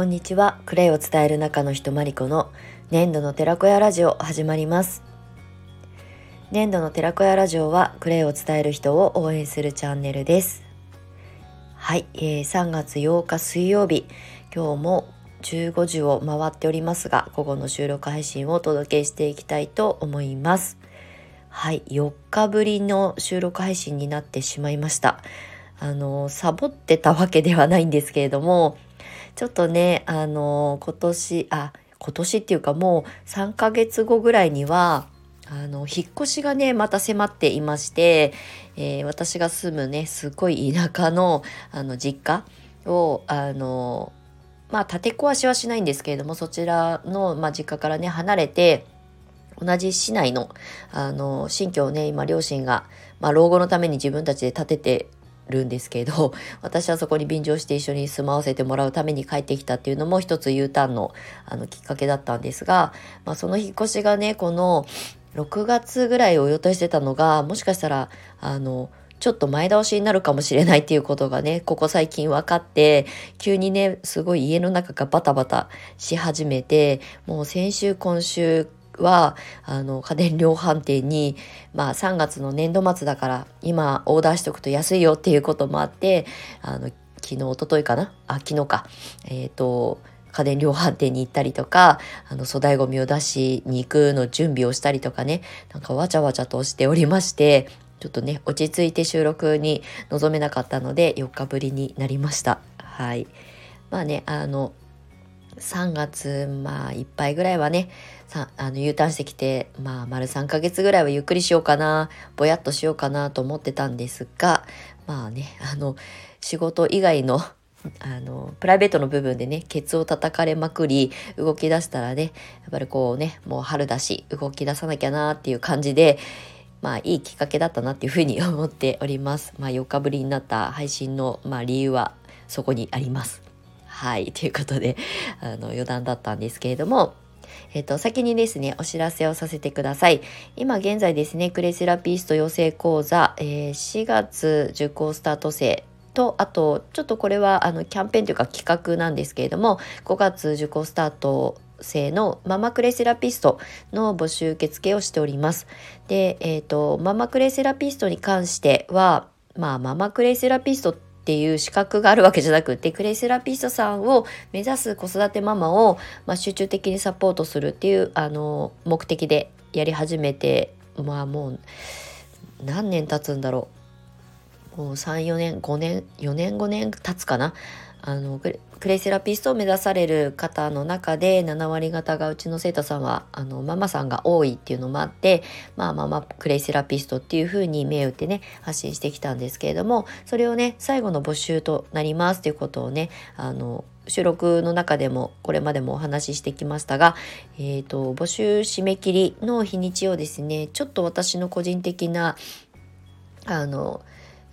こんにちは。クレイを伝える中の人まりこの粘土の寺子屋ラジオ始まります。粘土の寺子屋ラジオはクレイを伝える人を応援するチャンネルです。はい、えー、3月8日水曜日、今日も15時を回っておりますが、午後の収録配信をお届けしていきたいと思います。はい、4日ぶりの収録配信になってしまいました。あの、サボってたわけではないんですけれども、ちょっとね、あの、今年、あ、今年っていうかもう3ヶ月後ぐらいには、あの、引っ越しがね、また迫っていまして、えー、私が住むね、すごい田舎の、あの、実家を、あの、まあ、建て壊しはしないんですけれども、そちらの、まあ、実家からね、離れて、同じ市内の、あの、新居をね、今、両親が、まあ、老後のために自分たちで建ててるんですけど、私はそこに便乗して一緒に住まわせてもらうために帰ってきたっていうのも一つ U ターンのあのきっかけだったんですが、まあ、その引っ越しがね、この6月ぐらいを予定してたのが、もしかしたら、あの、ちょっと前倒しになるかもしれないっていうことがね、ここ最近分かって、急にね、すごい家の中がバタバタし始めて、もう先週今週は、あの、家電量販店に、まあ3月の年度末だから今オーダーしておくと安いよっていうこともあって、あの、昨日、一昨日かな？あ、昨日か。えっ、ー、と、家電量販店に行ったりとか、あの、粗大ゴミを出しに行くの準備をしたりとかね、なんかわちゃわちゃとしておりまして、ちょっとね、落ち着いて収録に臨めなかったので、4日ぶりになりました。はい。まあね、あの、3月、まあ、いっぱいぐらいはね、あの U ターンしてきて、まあ、丸3ヶ月ぐらいはゆっくりしようかな、ぼやっとしようかなと思ってたんですが、まあね、あの、仕事以外の あの、プライベートの部分でね、ケツを叩かれまくり、動き出したらね、やっぱりこうね、もう春だし、動き出さなきゃなっていう感じで、まあいいきっかけだったなっていうふうに思っております。まあ4日ぶりになった配信の、まあ、理由はそこにあります。はい。ということで、あの、余談だったんですけれども、えっ、と、先にですね、お知らせをさせてください。今現在ですね、クレセラピスト養成講座、えー、4月受講スタート生と、あと、ちょっとこれはあのキャンペーンというか企画なんですけれども、5月受講スタート生のママクレセラピストの募集受付をしております。で、えっ、ー、と、ママクレセラピストに関しては、まあ、ママクレセラピストってっていう資格があるわけじゃなくてクレイセラピストさんを目指す子育てママを、まあ、集中的にサポートするっていうあの目的でやり始めてまあもう何年経つんだろう。もう34年5年4年5年経つかな。あのクレイセラピストを目指される方の中で7割方がうちの生徒さんはあのママさんが多いっていうのもあってまあママクレイセラピストっていう風に銘打ってね発信してきたんですけれどもそれをね最後の募集となりますっていうことをねあの収録の中でもこれまでもお話ししてきましたが、えーと募集締め切りの日にちをですねちょっと私の個人的なあの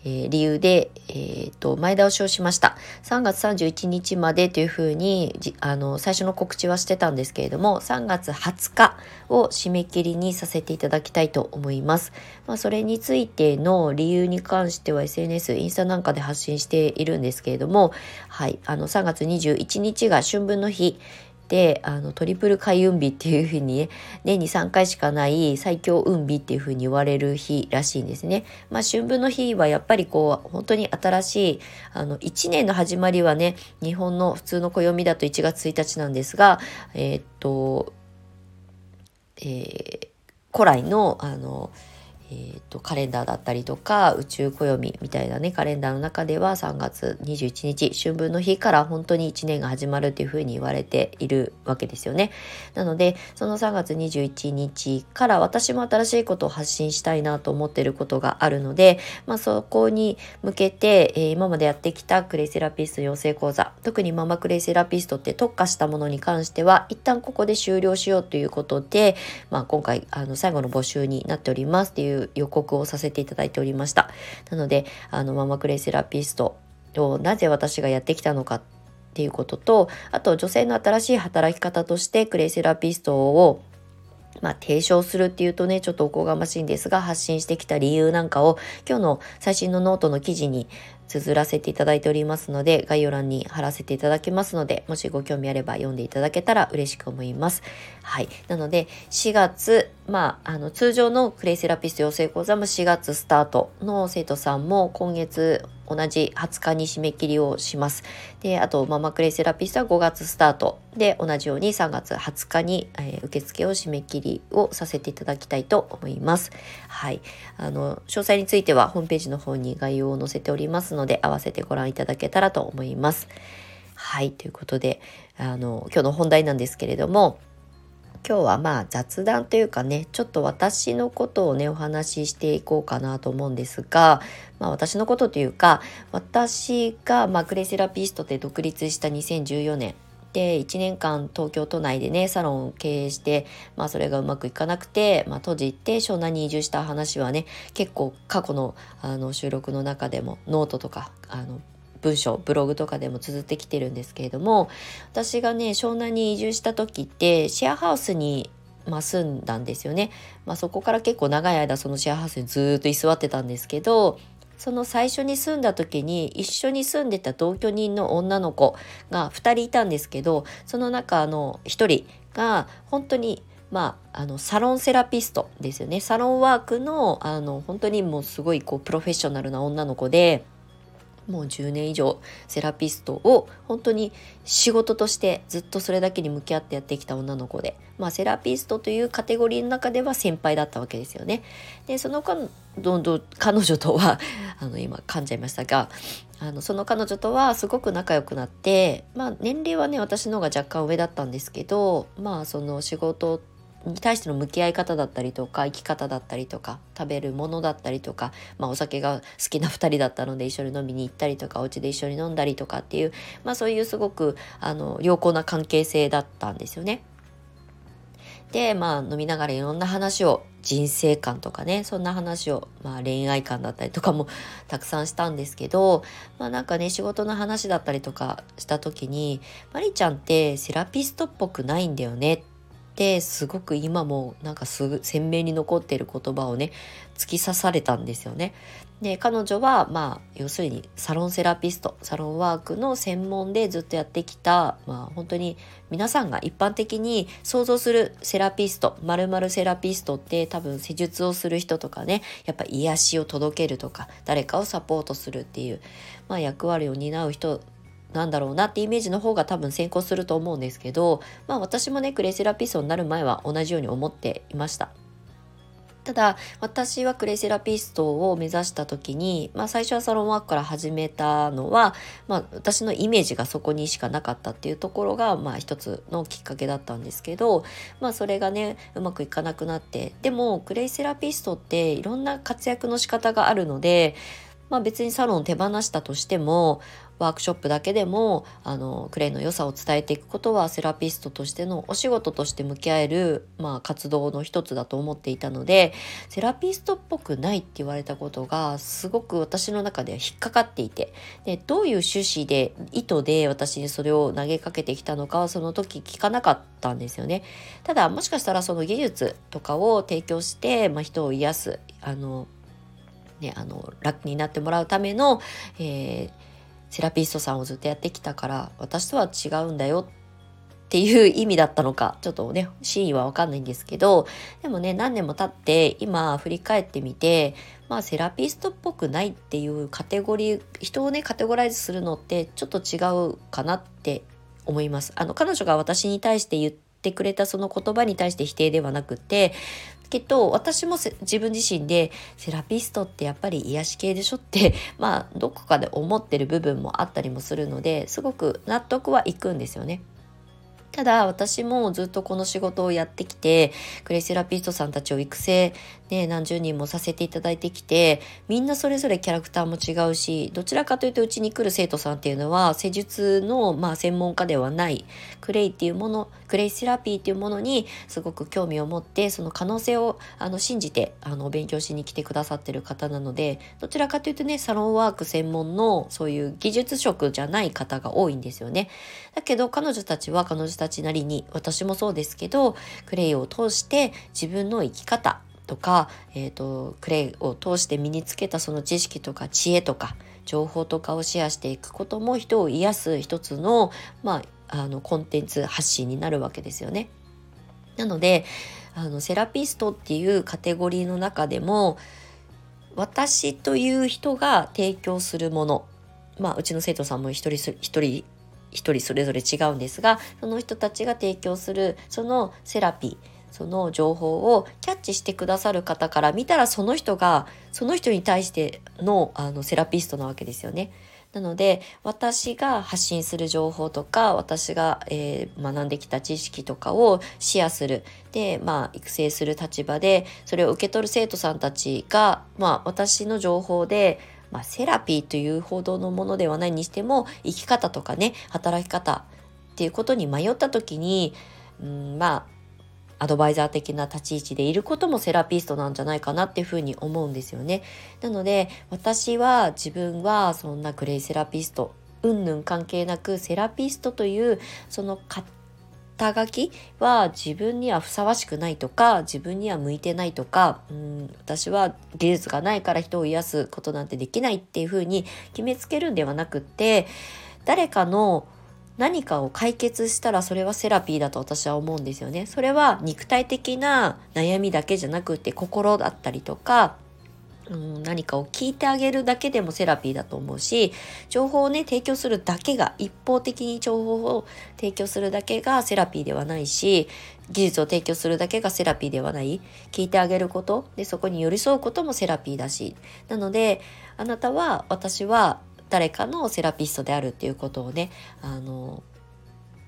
えー、理由で、えーと、前倒しをしました。3月31日までというふうにあの最初の告知はしてたんですけれども3月20日を締め切りにさせていただきたいと思います。まあ、それについての理由に関しては SNS、インスタなんかで発信しているんですけれども、はい、あの3月21日が春分の日、あのトリプル開運日っていうふうにね年に3回しかない最強運日っていうふうに言われる日らしいんですね。まあ春分の日はやっぱりこう本当に新しいあの1年の始まりはね日本の普通の暦だと1月1日なんですがえー、っと、えー、古来のあのえーと、カレンダーだったりとか宇宙暦みたいなねカレンダーの中では3月21日春分の日から本当に1年が始まるっていうふうに言われているわけですよね。なのでその3月21日から私も新しいことを発信したいなと思っていることがあるので、まあ、そこに向けて、えー、今までやってきたクレイセラピスト養成講座特にママクレイセラピストって特化したものに関しては一旦ここで終了しようということで、まあ、今回あの最後の募集になっておりますっていういう予告をさせていただいておりました。なので、あの、ママクレイセラピストをなぜ私がやってきたのかっていうことと、あと女性の新しい働き方としてクレイセラピストをまあ、提唱するっていうとね、ちょっとおこがましいんですが、発信してきた理由なんかを、今日の最新のノートの記事に、綴らせていただいておりますので、概要欄に貼らせていただきますので、もしご興味あれば読んでいただけたら嬉しく思います。はい。なので、4月、まあ、あの、通常のクレイセラピスト養成講座も4月スタートの生徒さんも今月同じ20日に締め切りをします。で、あと、ママクレイセラピストは5月スタートで、同じように3月20日に、えー、受付を締め切りをさせていただきたいと思います。はい。あの、詳細についてはホームページの方に概要を載せておりますので、合わせてご覧いただけたらと思います。はい。ということで、あの、今日の本題なんですけれども、今日はまあ雑談というかねちょっと私のことをねお話ししていこうかなと思うんですが、まあ、私のことというか私が、まあ、クレイセラピストで独立した2014年。で1年間東京都内でねサロンを経営して、まあ、それがうまくいかなくて、まあ、閉じて湘南に移住した話はね結構過去のあの収録の中でもノートとかあの文章ブログとかでも綴ってきてるんですけれども私がね湘南に移住した時ってシェアハウスにまあ、住んだんですよね、まあ、そこから結構長い間そのシェアハウスにずっと居座ってたんですけどその最初に住んだ時に一緒に住んでた同居人の女の子が2人いたんですけどその中の1人が本当にまあ、あのサロンセラピストですよね。サロンワークのあの本当にもうすごいこうプロフェッショナルな女の子でもう10年以上セラピストを本当に仕事としてずっとそれだけに向き合ってやってきた女の子で、まあ、セラピストというカテゴリーの中では先輩だったわけですよね。でその間どんどん彼女とは あの今噛んじゃいましたがあのその彼女とはすごく仲良くなって、まあ、年齢はね私の方が若干上だったんですけどまあその仕事に対しての向き合い方だったりとか生き方だったりとか食べるものだったりとか、まあ、お酒が好きな2人だったので一緒に飲みに行ったりとかお家で一緒に飲んだりとかっていう、まあ、そういうすごくあの良好な関係性だったんですよね。でまあ飲みながらいろんな話を人生観とかねそんな話を、まあ、恋愛観だったりとかも たくさんしたんですけどまあなんかね仕事の話だったりとかした時に「まりちゃんってセラピストっぽくないんだよね」ってってすごく今もなんかすぐ鮮明に残っている言葉をね突き刺されたんですよね。で彼女はまあ要するにサロンセラピストサロンワークの専門でずっとやってきたまあ本当に皆さんが一般的に想像するセラピストまるセラピストって多分施術をする人とかねやっぱ癒しを届けるとか誰かをサポートするっていう、まあ、役割を担う人なんだろうなってイメージの方が多分先行すると思うんですけど、まあ私もね、クレイセラピストになる前は同じように思っていました。ただ私はクレイセラピストを目指した時に、まあ、最初はサロンワークから始めたのは、まあ、私のイメージがそこにしかなかったっていうところが、まあ、一つのきっかけだったんですけど、まあ、それがねうまくいかなくなってでもクレイセラピストっていろんな活躍の仕方があるのでまあ、別にサロンを手放したとしてもワークショップだけでもあのクレイの良さを伝えていくことはセラピストとしてのお仕事として向き合える、まあ、活動の一つだと思っていたのでセラピストっぽくないって言われたことがすごく私の中では引っかかっていてでどういう趣旨で意図で私にそれを投げかけてきたのかはその時聞かなかったんですよね。ただもしかしたらその技術とかを提供して、まあ、人を癒すあのね、あの楽になってもらうための、えー、セラピストさんをずっとやってきたから私とは違うんだよっていう意味だったのかちょっとね真意は分かんないんですけどでもね何年も経って今振り返ってみてまあセラピストっぽくないっていうカテゴリー人をねカテゴライズするのってちょっと違うかなって思います。あの彼女が私に対して言ってくれたその言葉に対して否定ではなくてけど私も自分自身でセラピストってやっぱり癒し系でしょって まあどこかで思ってる部分もあったりもするのですごく納得はいくんですよね。ただ私もずっとこの仕事をやってきてクレイセラピストさんたちを育成、ね、何十人もさせていただいてきてみんなそれぞれキャラクターも違うしどちらかというとうちに来る生徒さんっていうのは施術の、まあ、専門家ではないクレイっていうものクレイセラピーっていうものにすごく興味を持ってその可能性をあの信じてあの勉強しに来てくださってる方なのでどちらかというとねサロンワーク専門のそういう技術職じゃない方が多いんですよね。だけど彼女たちは彼女たちたちなりに私もそうですけどクレイを通して自分の生き方とか、えーと、クレイを通して身につけたその知識とか知恵とか情報とかをシェアしていくことも人を癒す一つの,、まあ、あのコンテンツ発信になるわけですよね。なのであのセラピストっていうカテゴリーの中でも私という人が提供するものまあうちの生徒さんも一人一人一人それぞれ違うんですがその人たちが提供するそのセラピーその情報をキャッチしてくださる方から見たらその人がその人に対してのあのセラピストなわけですよね。なので私が発信する情報とか私が、えー、学んできた知識とかをシェアするで、まあ、育成する立場でそれを受け取る生徒さんたちが、まあ、私の情報でまあ、セラピーというほどのものではないにしても生き方とかね働き方っていうことに迷った時に、うん、まあアドバイザー的な立ち位置でいることもセラピストなんじゃないかなっていうふうに思うんですよね。なので私は自分はそんなクレイセラピストうんぬん関係なくセラピストというその肩書きは自分にはふさわしくないとか自分には向いてないとかうん私は技術がないから人を癒すことなんてできないっていうふうに決めつけるんではなくって誰かの何かを解決したらそれはセラピーだと私は思うんですよね。それは肉体的な悩みだけじゃなくて心だったりとか、うん、何かを聞いてあげるだけでもセラピーだと思うし情報をね提供するだけが一方的に情報を提供するだけがセラピーではないし技術を提供するだけがセラピーではない。聞いてあげることでそこに寄り添うこともセラピーだし。なのであなたは私は誰かのセラピストであるっていうことをねあの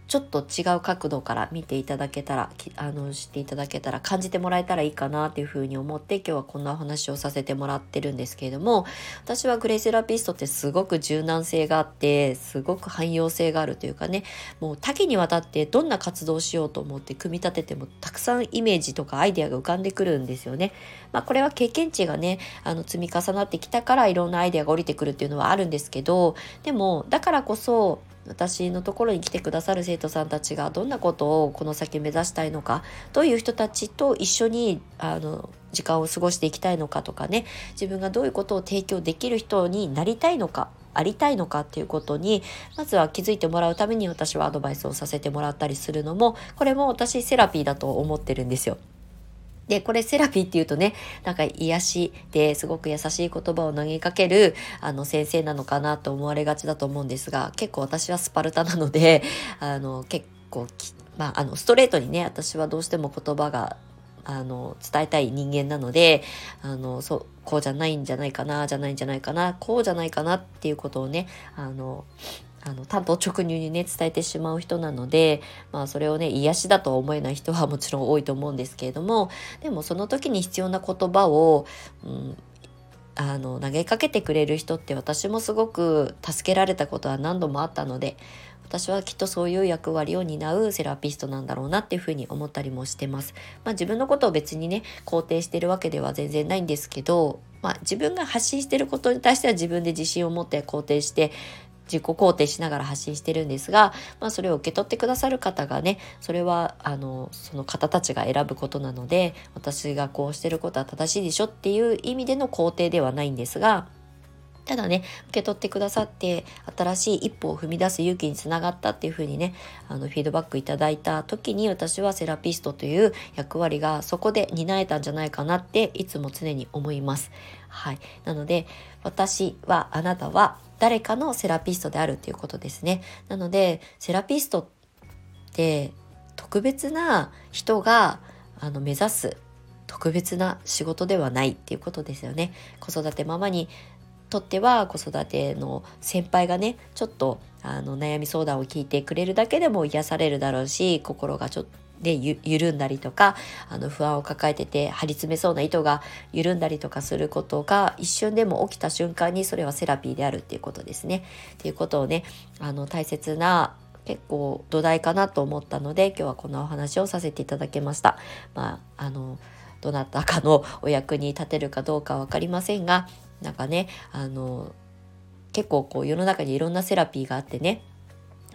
ちょっと違う角度から見ていただけたらあの知っていただけたら感じてもらえたらいいかなっていうふうに思って今日はこんなお話をさせてもらってるんですけれども私はグレイセラピストってすごく柔軟性があってすごく汎用性があるというかねもう多岐にわたってどんな活動をしようと思って組み立ててもたくさんイメージとかアイデアが浮かんでくるんですよね。まあ、これは経験値がねあの積み重なってきたからいろんなアイデアが降りてくるっていうのはあるんですけどでもだからこそ私のところに来てくださる生徒さんたちがどんなことをこの先目指したいのかどういう人たちと一緒にあの時間を過ごしていきたいのかとかね自分がどういうことを提供できる人になりたいのかありたいのかっていうことにまずは気づいてもらうために私はアドバイスをさせてもらったりするのもこれも私セラピーだと思ってるんですよ。で、これセラピーっていうとね、なんか癒しですごく優しい言葉を投げかけるあの先生なのかなと思われがちだと思うんですが、結構私はスパルタなので、あの結構まあ、あのストレートにね、私はどうしても言葉があの伝えたい人間なのであのそうこうじゃないんじゃないかなじゃないんじゃないかなこうじゃないかなっていうことをねあのあの単刀直入にね伝えてしまう人なので、まあ、それをね癒しだとは思えない人はもちろん多いと思うんですけれどもでもその時に必要な言葉を、うん、あの投げかけてくれる人って私もすごく助けられたことは何度もあったので私はきっとそういう役割を担うセラピストなんだろうなっていうふうに思ったりもしてます。まあ、自分のことを別にね肯定してるわけでは全然ないんですけど、まあ、自分が発信してることに対しては自分で自信を持って肯定して自己肯定しながら発信してるんですが、まあ、それを受け取ってくださる方がねそれはあのその方たちが選ぶことなので私がこうしてることは正しいでしょっていう意味での肯定ではないんですがただね受け取ってくださって新しい一歩を踏み出す勇気につながったっていう風にねあのフィードバックいただいた時に私はセラピストという役割がそこで担えたんじゃないかなっていつも常に思います。はい、なので私はあなたは誰かのセラピストであるということですね。なのでセラピストって特別な人があの目指す特別な仕事ではないっていうことですよね。子育てママにとっては子育ての先輩がねちょっとあの悩み相談を聞いてくれるだけでも癒されるだろうし心がちょっとで緩んだりとかあの不安を抱えてて張り詰めそうな糸が緩んだりとかすることが一瞬でも起きた瞬間にそれはセラピーであるっていうことですね。っていうことをねあの大切な結構土台かなと思ったので今日はこんなお話をさせていただきました。まああのどなたかの お役に立てるかどうか分かりませんがなんかねあの結構こう世の中にいろんなセラピーがあってね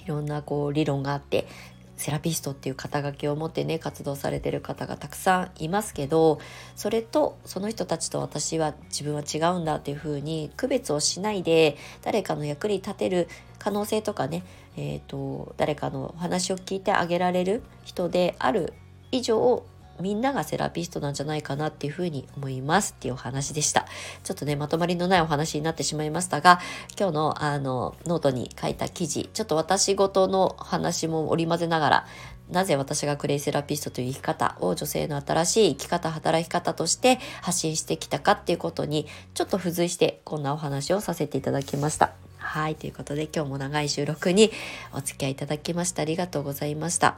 いろんなこう理論があってセラピストっていう肩書きを持ってね活動されてる方がたくさんいますけどそれとその人たちと私は自分は違うんだっていうふうに区別をしないで誰かの役に立てる可能性とかね、えーと、誰かのお話を聞いてあげられる人である以上みんながセラピストなんじゃないかなっていうふうに思いますっていうお話でした。ちょっとね、まとまりのないお話になってしまいましたが、今日のあの、ノートに書いた記事、ちょっと私事の話も織り交ぜながら、なぜ私がクレイセラピストという生き方を女性の新しい生き方、働き方として発信してきたかっていうことに、ちょっと付随してこんなお話をさせていただきました。はい、ということで今日も長い収録にお付き合いいただきましてありがとうございました。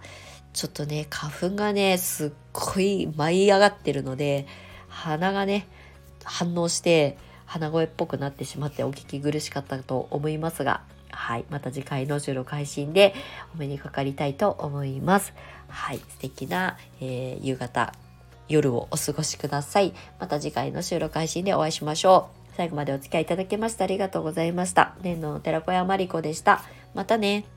ちょっとね、花粉がね、すっごい舞い上がってるので、鼻がね、反応して、鼻声っぽくなってしまってお聞き苦しかったと思いますが、はい、また次回の収録配信でお目にかかりたいと思います。はい、素敵な、えー、夕方、夜をお過ごしください。また次回の収録配信でお会いしましょう。最後までお付き合いいただきましてありがとうございました。年の寺子屋まりこでした。またね。